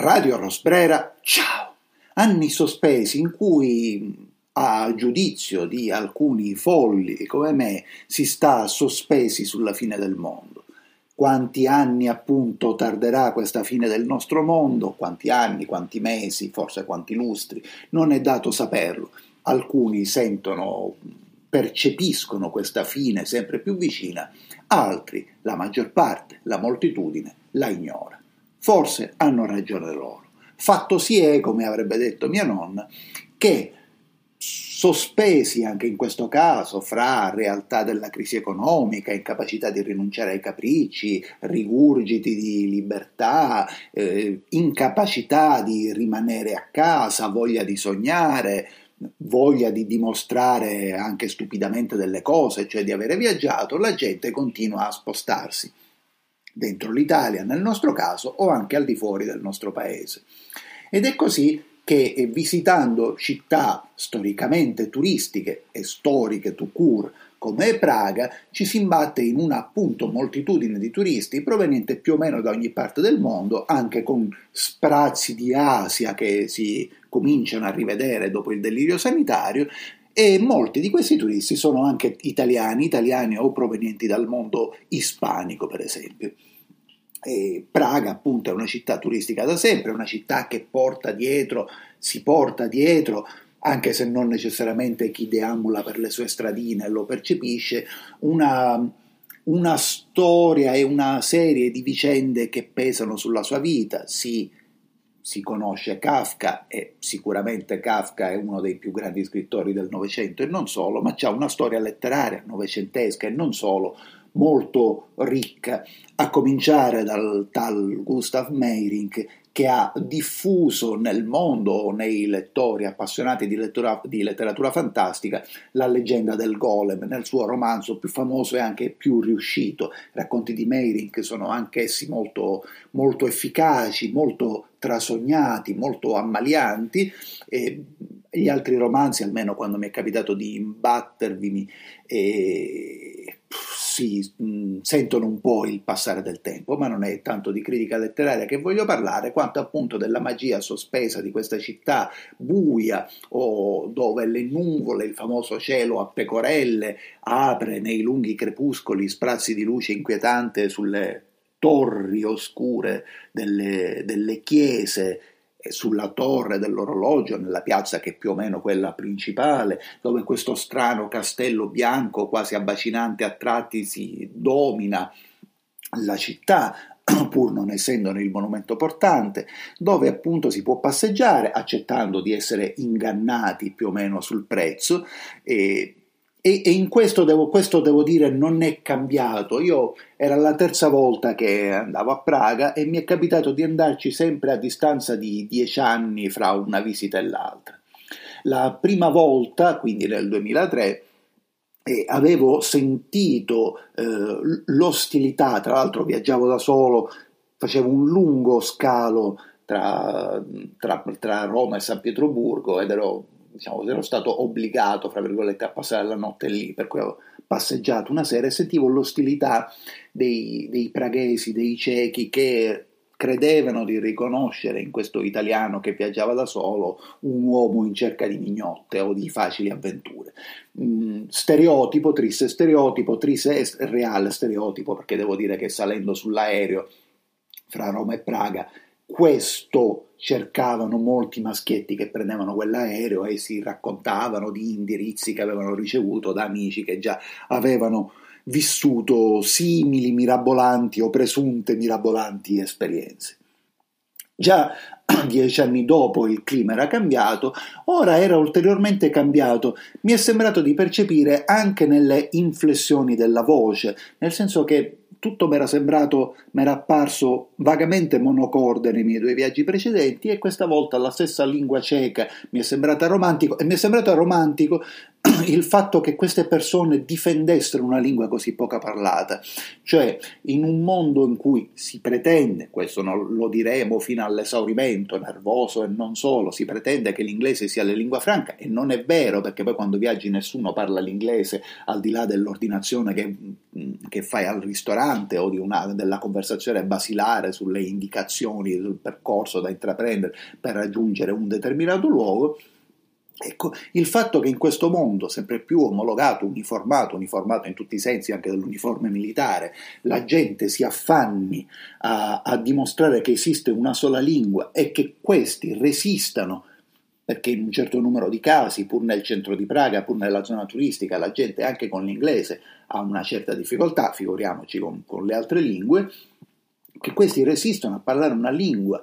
Radio Rosbrera, ciao! Anni sospesi in cui, a giudizio di alcuni folli come me, si sta sospesi sulla fine del mondo. Quanti anni appunto tarderà questa fine del nostro mondo? Quanti anni, quanti mesi, forse quanti lustri? Non è dato saperlo. Alcuni sentono, percepiscono questa fine sempre più vicina, altri, la maggior parte, la moltitudine, la ignora. Forse hanno ragione loro. Fatto si è, come avrebbe detto mia nonna, che sospesi anche in questo caso fra realtà della crisi economica, incapacità di rinunciare ai capricci, rigurgiti di libertà, eh, incapacità di rimanere a casa, voglia di sognare, voglia di dimostrare anche stupidamente delle cose, cioè di avere viaggiato, la gente continua a spostarsi dentro l'Italia nel nostro caso o anche al di fuori del nostro paese. Ed è così che eh, visitando città storicamente turistiche e storiche to cure come Praga, ci si imbatte in una appunto moltitudine di turisti provenienti più o meno da ogni parte del mondo, anche con sprazzi di Asia che si cominciano a rivedere dopo il delirio sanitario, e molti di questi turisti sono anche italiani, italiani o provenienti dal mondo ispanico, per esempio. E Praga appunto è una città turistica da sempre, una città che porta dietro, si porta dietro, anche se non necessariamente chi deambula per le sue stradine lo percepisce, una, una storia e una serie di vicende che pesano sulla sua vita. Si, si conosce Kafka e sicuramente Kafka è uno dei più grandi scrittori del Novecento e non solo, ma c'ha una storia letteraria novecentesca e non solo molto ricca, a cominciare dal tal Gustav Meyrink che ha diffuso nel mondo, nei lettori appassionati di, lettura, di, letteratura fantastica, la leggenda del golem nel suo romanzo più famoso e anche più riuscito. I racconti di Meyrink sono anch'essi molto, molto efficaci, molto trasognati, molto ammalianti. E gli altri romanzi, almeno quando mi è capitato di imbattervi, eh, si mh, mm, sentono un po' il passare del tempo, ma non è tanto di critica letteraria che voglio parlare, quanto appunto della magia sospesa di questa città buia o dove le nuvole, il famoso cielo a pecorelle, apre nei lunghi crepuscoli sprazzi di luce inquietante sulle torri oscure delle, delle chiese sulla torre dell'orologio, nella piazza che è più o meno quella principale, dove questo strano castello bianco, quasi abbacinante a tratti, si domina la città, pur non essendone il monumento portante, dove appunto si può passeggiare accettando di essere ingannati più o meno sul prezzo e e, e, in questo devo, questo devo dire non è cambiato. Io era la terza volta che andavo a Praga e mi è capitato di andarci sempre a distanza di dieci anni fra una visita e l'altra. La prima volta, quindi nel 2003, eh, avevo sentito eh, l'ostilità, tra l'altro viaggiavo da solo, facevo un lungo scalo tra, tra, tra Roma e San Pietroburgo ed ero diciamo, ero stato obbligato, fra virgolette, a passare la notte lì, per cui ho passeggiato una sera e sentivo l'ostilità dei, dei praghesi, dei cechi che credevano di riconoscere in questo italiano che viaggiava da solo un uomo in cerca di mignotte o di facili avventure. Mm, stereotipo, triste stereotipo, triste e reale stereotipo, perché devo dire che salendo sull'aereo fra Roma e Praga questo cercavano molti maschietti che prendevano quell'aereo e si raccontavano di indirizzi che avevano ricevuto da amici che già avevano vissuto simili mirabolanti o presunte mirabolanti esperienze. Già dieci anni dopo il clima era cambiato, ora era ulteriormente cambiato. Mi è sembrato di percepire anche nelle inflessioni della voce, nel senso che tutto mi era sembrato, mi era apparso vagamente monocorde nei miei due viaggi precedenti e questa volta la stessa lingua ceca mi è sembrata romantico e mi è sembrato romantico il fatto che queste persone difendessero una lingua così poca parlata, cioè in un mondo in cui si pretende, questo lo diremo fino all'esaurimento nervoso e non solo, si pretende che l'inglese sia la lingua franca e non è vero perché poi quando viaggi nessuno parla l'inglese al di là dell'ordinazione che, che fai al ristorante o una, della conversazione basilare sulle indicazioni sul percorso da intraprendere per raggiungere un determinato luogo Ecco, il fatto che in questo mondo sempre più omologato, uniformato, uniformato in tutti i sensi anche dell'uniforme militare, la gente si affanni a, a dimostrare che esiste una sola lingua e che questi resistano perché in un certo numero di casi, pur nel centro di Praga, pur nella zona turistica, la gente anche con l'inglese ha una certa difficoltà, figuriamoci con, con le altre lingue, che questi resistono a parlare una lingua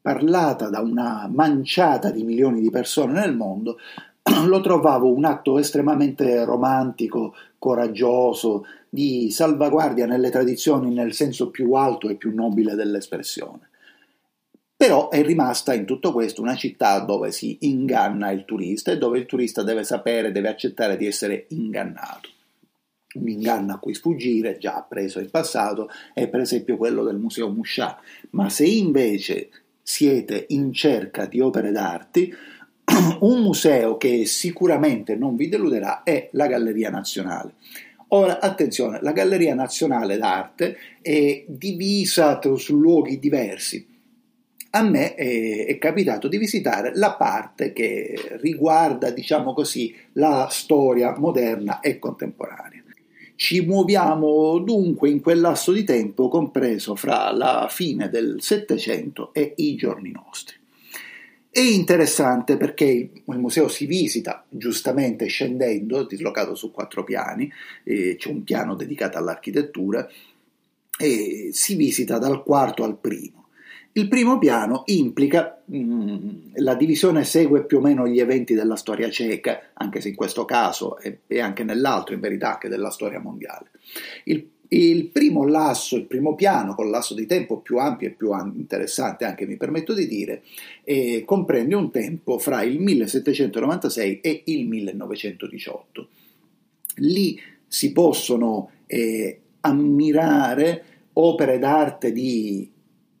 parlata da una manciata di milioni di persone nel mondo, lo trovavo un atto estremamente romantico, coraggioso, di salvaguardia nelle tradizioni nel senso più alto e più nobile dell'espressione. Però è rimasta in tutto questo una città dove si inganna il turista e dove il turista deve sapere, deve accettare di essere ingannato. Un inganno a cui sfuggire, già appreso in passato, è per esempio quello del Museo Muscià. Ma se invece siete in cerca di opere d'arte, un museo che sicuramente non vi deluderà è la Galleria Nazionale. Ora, attenzione, la Galleria Nazionale d'Arte è divisa su luoghi diversi. A me è, è, capitato di visitare la parte che riguarda, diciamo così, la storia moderna e contemporanea. Ci muoviamo dunque in quel lasso di tempo compreso fra la fine del Settecento e i giorni nostri. È interessante perché il museo si visita giustamente scendendo, dislocato su quattro piani, eh, c'è un piano dedicato all'architettura, e si visita dal quarto al primo. Il primo piano implica, mm, la divisione segue più o meno gli eventi della storia ceca, anche se in questo caso e anche nell'altro in verità che della storia mondiale. Il, il, primo lasso, il primo piano, con lasso di tempo più ampio e più interessante, anche mi permetto di dire, eh, comprende un tempo fra il 1796 e il 1918. Lì si possono eh, ammirare opere d'arte di,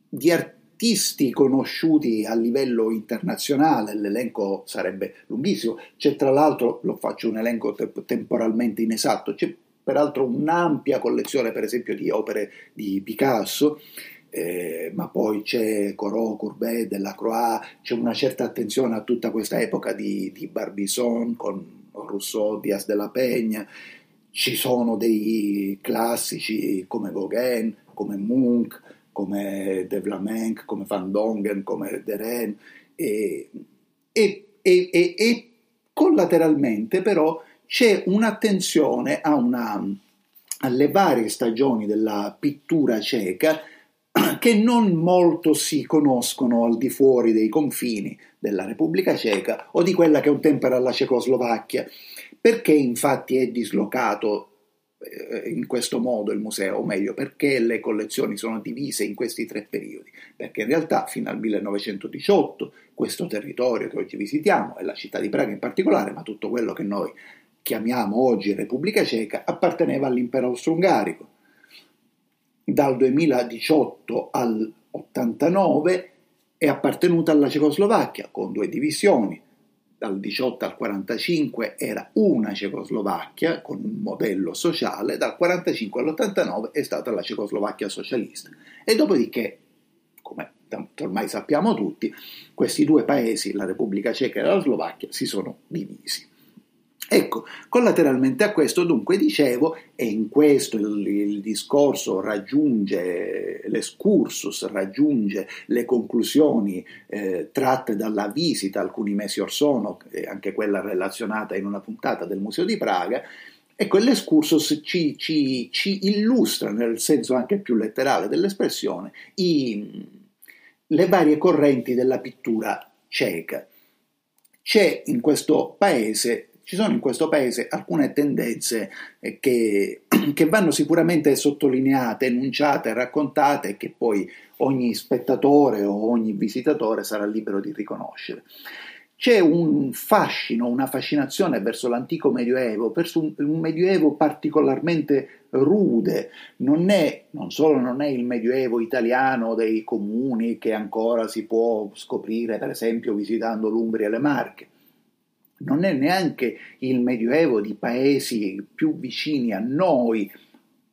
di artisti artisti conosciuti a livello internazionale, l'elenco sarebbe lunghissimo, c'è tra l'altro, lo faccio un elenco te- temporalmente inesatto, c'è peraltro un'ampia collezione per esempio di opere di Picasso, eh, ma poi c'è Corot, Courbet, Delacroix, c'è una certa attenzione a tutta questa epoca di, di Barbizon con Rousseau, Diaz de la Peña, ci sono dei classici come Gauguin, come Munch, come De Vlamenck, come Van Dongen, come Deren e, e, e, e, collateralmente però c'è un'attenzione una, alle varie stagioni della pittura ceca che non molto si conoscono al di fuori dei confini della Repubblica Ceca o di quella che un tempo era la Cecoslovacchia, perché infatti è dislocato in questo modo il museo, o meglio perché le collezioni sono divise in questi tre periodi, perché in realtà fino al 1918 questo territorio che oggi visitiamo, e la città di Praga in particolare, ma tutto quello che noi chiamiamo oggi Repubblica Ceca, apparteneva all'impero austro-ungarico. Dal 2018 al 89 è appartenuta alla Cecoslovacchia con due divisioni, dal 18 al 45 era una Cecoslovacchia con un modello sociale, dal 45 all'89 è stata la Cecoslovacchia socialista. E dopodiché, come ormai sappiamo tutti, questi due paesi, la Repubblica Ceca e la Slovacchia, si sono divisi. Ecco, collateralmente a questo dunque dicevo, e in questo il, il, discorso raggiunge l'escursus, raggiunge le conclusioni eh, tratte dalla visita alcuni mesi or sono, anche quella relazionata in una puntata del Museo di Praga, Ecco, l'escursus ci, ci, ci, illustra, nel senso anche più letterale dell'espressione, i, le varie correnti della pittura ceca. C'è in questo paese ci sono in questo paese alcune tendenze eh, che, che vanno sicuramente sottolineate, enunciate, raccontate e che poi ogni spettatore o ogni visitatore sarà libero di riconoscere. c'è un fascino, una fascinazione verso l'antico medioevo, verso un, medioevo particolarmente rude. Non, è, non solo non è il medioevo italiano dei comuni che ancora si può scoprire, per esempio, visitando l'Umbria e le Marche, non è neanche il medioevo di paesi più vicini a noi,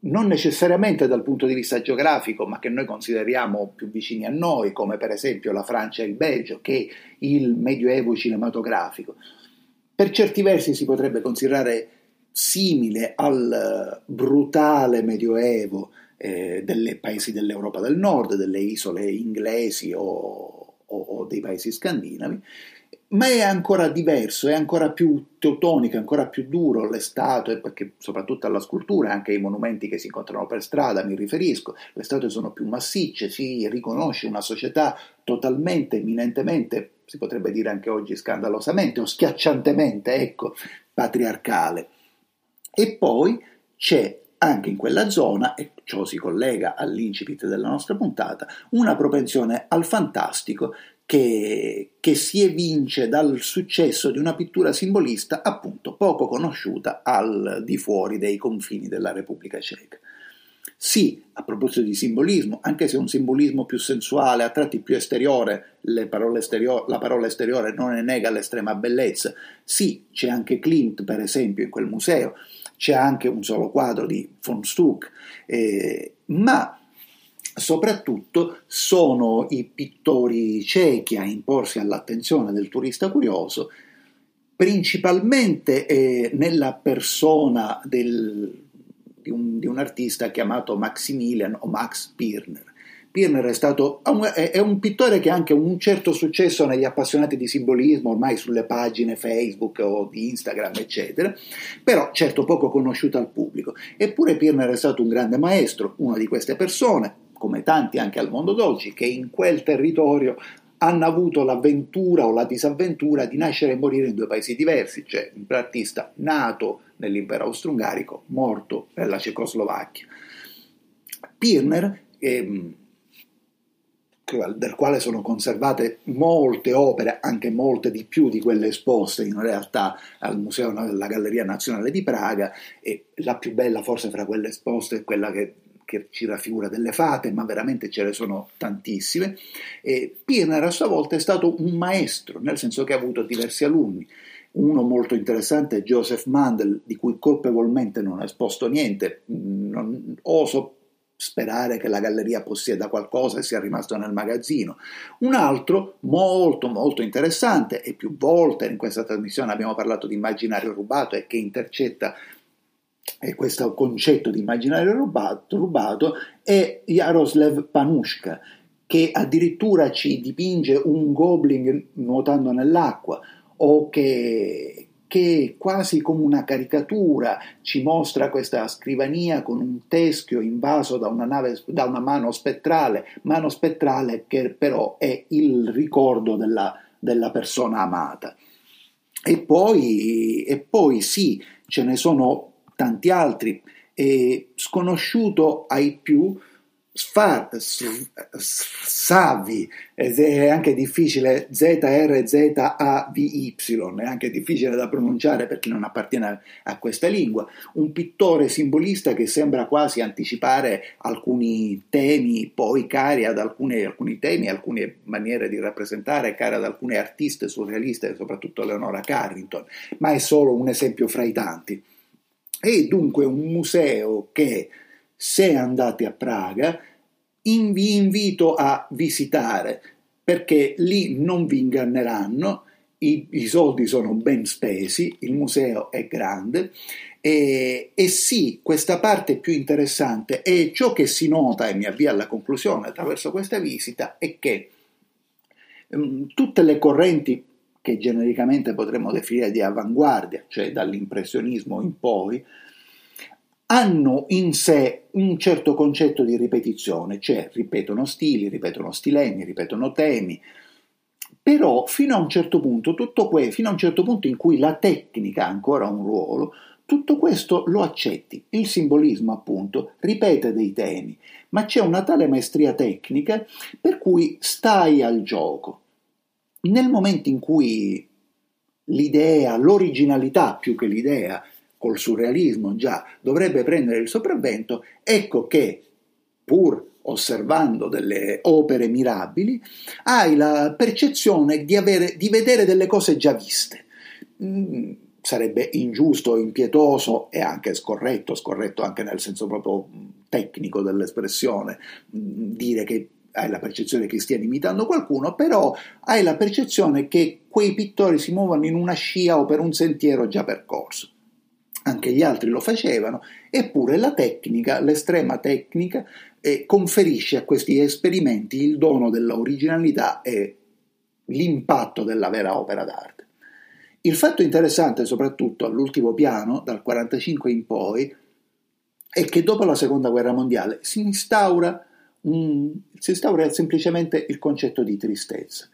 non necessariamente dal punto di vista geografico, ma che noi consideriamo più vicini a noi, come per esempio la Francia e il Belgio, che il medioevo cinematografico. Per certi versi si potrebbe considerare simile al brutale medioevo eh, dei paesi dell'Europa del Nord, delle isole inglesi o, o, o dei paesi scandinavi, ma è ancora diverso, è ancora più teutonico, è ancora più duro le statue, perché soprattutto alla scultura, anche ai monumenti che si incontrano per strada, mi riferisco, le statue sono più massicce, si riconosce una società totalmente, eminentemente, si potrebbe dire anche oggi scandalosamente o schiacciantemente, ecco, patriarcale. E poi c'è anche in quella zona, e ciò si collega all'incipit della nostra puntata, una propensione al fantastico che, che, si evince dal successo di una pittura simbolista appunto poco conosciuta al di fuori dei confini della Repubblica Ceca. Sì, a proposito di simbolismo, anche se è un simbolismo più sensuale, a tratti più esteriore, esterior- la parola esteriore non ne nega l'estrema bellezza. Sì, c'è anche Klimt, per esempio, in quel museo, c'è anche un solo quadro di von Stuck, eh, ma soprattutto sono i pittori ciechi a imporsi all'attenzione del turista curioso, principalmente eh, nella persona del, di, un, di, un, artista chiamato Maximilian o Max Pirner. Pirner è, stato, è un pittore che ha anche un certo successo negli appassionati di simbolismo, ormai sulle pagine Facebook o di Instagram, eccetera, però certo poco conosciuto al pubblico. Eppure Pirner è stato un grande maestro, una di queste persone, come tanti anche al mondo d'oggi, che in quel territorio hanno avuto l'avventura o la disavventura di nascere e morire in due paesi diversi, cioè un artista nato nell'impero austro-ungarico, morto nella Cecoslovacchia. Pirner, ehm, del quale sono conservate molte opere, anche molte di più di quelle esposte in realtà al Museo della Galleria Nazionale di Praga, e la più bella forse fra quelle esposte è quella che che ci raffigura delle fate, ma veramente ce ne sono tantissime. E Pirner a sua volta è stato un maestro, nel senso che ha avuto diversi alunni. Uno molto interessante è Joseph Mandel, di cui colpevolmente non ha esposto niente. Non oso sperare che la galleria possieda qualcosa e sia rimasto nel magazzino. Un altro molto molto interessante e più volte in questa trasmissione abbiamo parlato di immaginario rubato e che intercetta e questo concetto di immaginario rubato, rubato è Jaroslav Panushka, che addirittura ci dipinge un goblin nuotando nell'acqua o che, che quasi come una caricatura ci mostra questa scrivania con un teschio invaso da una, nave, da una mano spettrale, mano spettrale che però è il ricordo della, della persona amata. E poi, e poi sì, ce ne sono tanti altri, e sconosciuto ai più, Sfar, Savi, è anche difficile, Z-R-Z-A-V-Y, è anche difficile da pronunciare per chi non appartiene a questa lingua, un pittore simbolista che sembra quasi anticipare alcuni temi poi cari ad alcune, alcuni temi, alcune maniere di rappresentare, cari ad alcune artiste surrealiste, soprattutto Leonora Carrington, ma è solo un esempio fra i tanti. È dunque un museo che, se andate a Praga, vi invito a visitare perché lì non vi inganneranno, i, i soldi sono ben spesi, il museo è grande e, e, sì, questa parte più interessante e ciò che si nota, e mi avvio alla conclusione attraverso questa visita, è che um, tutte le correnti che genericamente potremmo definire di avanguardia, cioè dall'impressionismo in poi, hanno in sé un certo concetto di ripetizione, cioè ripetono stili, ripetono stilemi, ripetono temi, però fino a un certo punto, tutto que- fino a un certo punto in cui la tecnica ha ancora un ruolo, tutto questo lo accetti. Il simbolismo, appunto, ripete dei temi, ma c'è una tale maestria tecnica per cui stai al gioco. Nel momento in cui l'idea, l'originalità più che l'idea, col surrealismo già, dovrebbe prendere il sopravvento, ecco che, pur osservando delle opere mirabili, hai la percezione di, avere, di vedere delle cose già viste. Mm, sarebbe ingiusto, impietoso e anche scorretto, scorretto anche nel senso proprio tecnico dell'espressione, mm, dire che hai la percezione che stiano imitando qualcuno, però hai la percezione che quei pittori si muovono in una scia o per un sentiero già percorso. Anche gli altri lo facevano, eppure la tecnica, l'estrema tecnica, eh, conferisce a questi esperimenti il dono dell'originalità e l'impatto della vera opera d'arte. Il fatto interessante, soprattutto all'ultimo piano, dal 1945 in poi, è che dopo la seconda guerra mondiale si instaura, un, si instaura semplicemente il concetto di tristezza.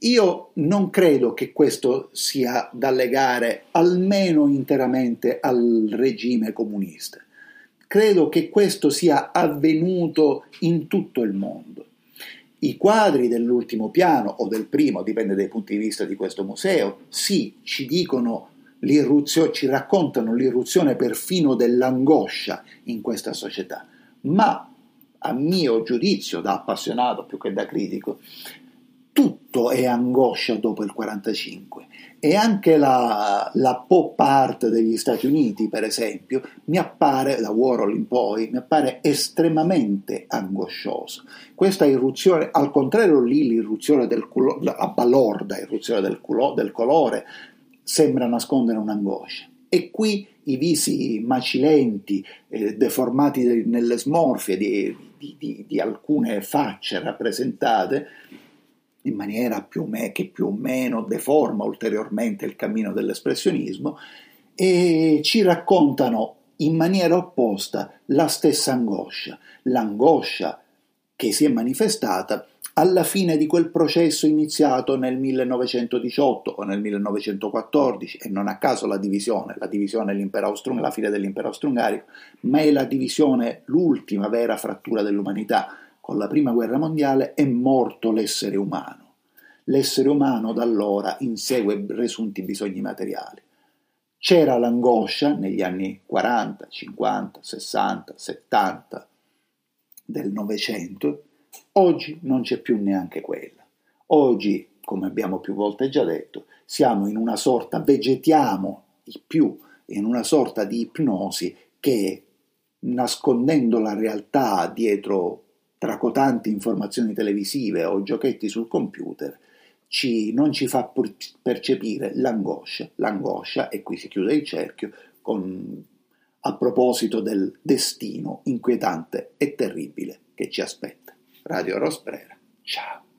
Io non credo che questo sia da legare almeno interamente al regime comunista. Credo che questo sia avvenuto in tutto il mondo. I quadri dell'ultimo piano o del primo, dipende dai punti di vista di questo museo, sì, ci dicono l'irruzione, ci raccontano l'irruzione perfino dell'angoscia in questa società, ma a mio giudizio da appassionato più che da critico, tutto è angoscia dopo il 45 e anche la, la, pop art degli Stati Uniti, per esempio, mi appare, da Warhol in poi, mi appare estremamente angosciosa. Questa irruzione, al contrario lì l'irruzione del culo, la balorda irruzione del, culo, del colore, sembra nascondere un'angoscia. E qui i visi macilenti, eh, deformati nelle smorfie di, di, di, di alcune facce rappresentate, in maniera più me, che più o meno deforma ulteriormente il cammino dell'espressionismo, e ci raccontano in maniera opposta la stessa angoscia, l'angoscia che si è manifestata alla fine di quel processo iniziato nel 1918 o nel 1914, e non a caso la divisione, la divisione dell'impero austro la fine dell'impero austro-ungarico, ma è la divisione, l'ultima vera frattura dell'umanità, con la prima guerra mondiale è morto l'essere umano. L'essere umano da allora insegue presunti bisogni materiali. C'era l'angoscia negli anni 40, 50, 60, 70 del Novecento, oggi non c'è più neanche quella. Oggi, come abbiamo più volte già detto, siamo in una sorta, vegetiamo più in una sorta di ipnosi che, nascondendo la realtà dietro tracotanti informazioni televisive o giochetti sul computer, ci, non ci fa percepire l'angoscia. L'angoscia, e qui si chiude il cerchio, con, a proposito del destino inquietante e terribile che ci aspetta. Radio Rosbrera, ciao.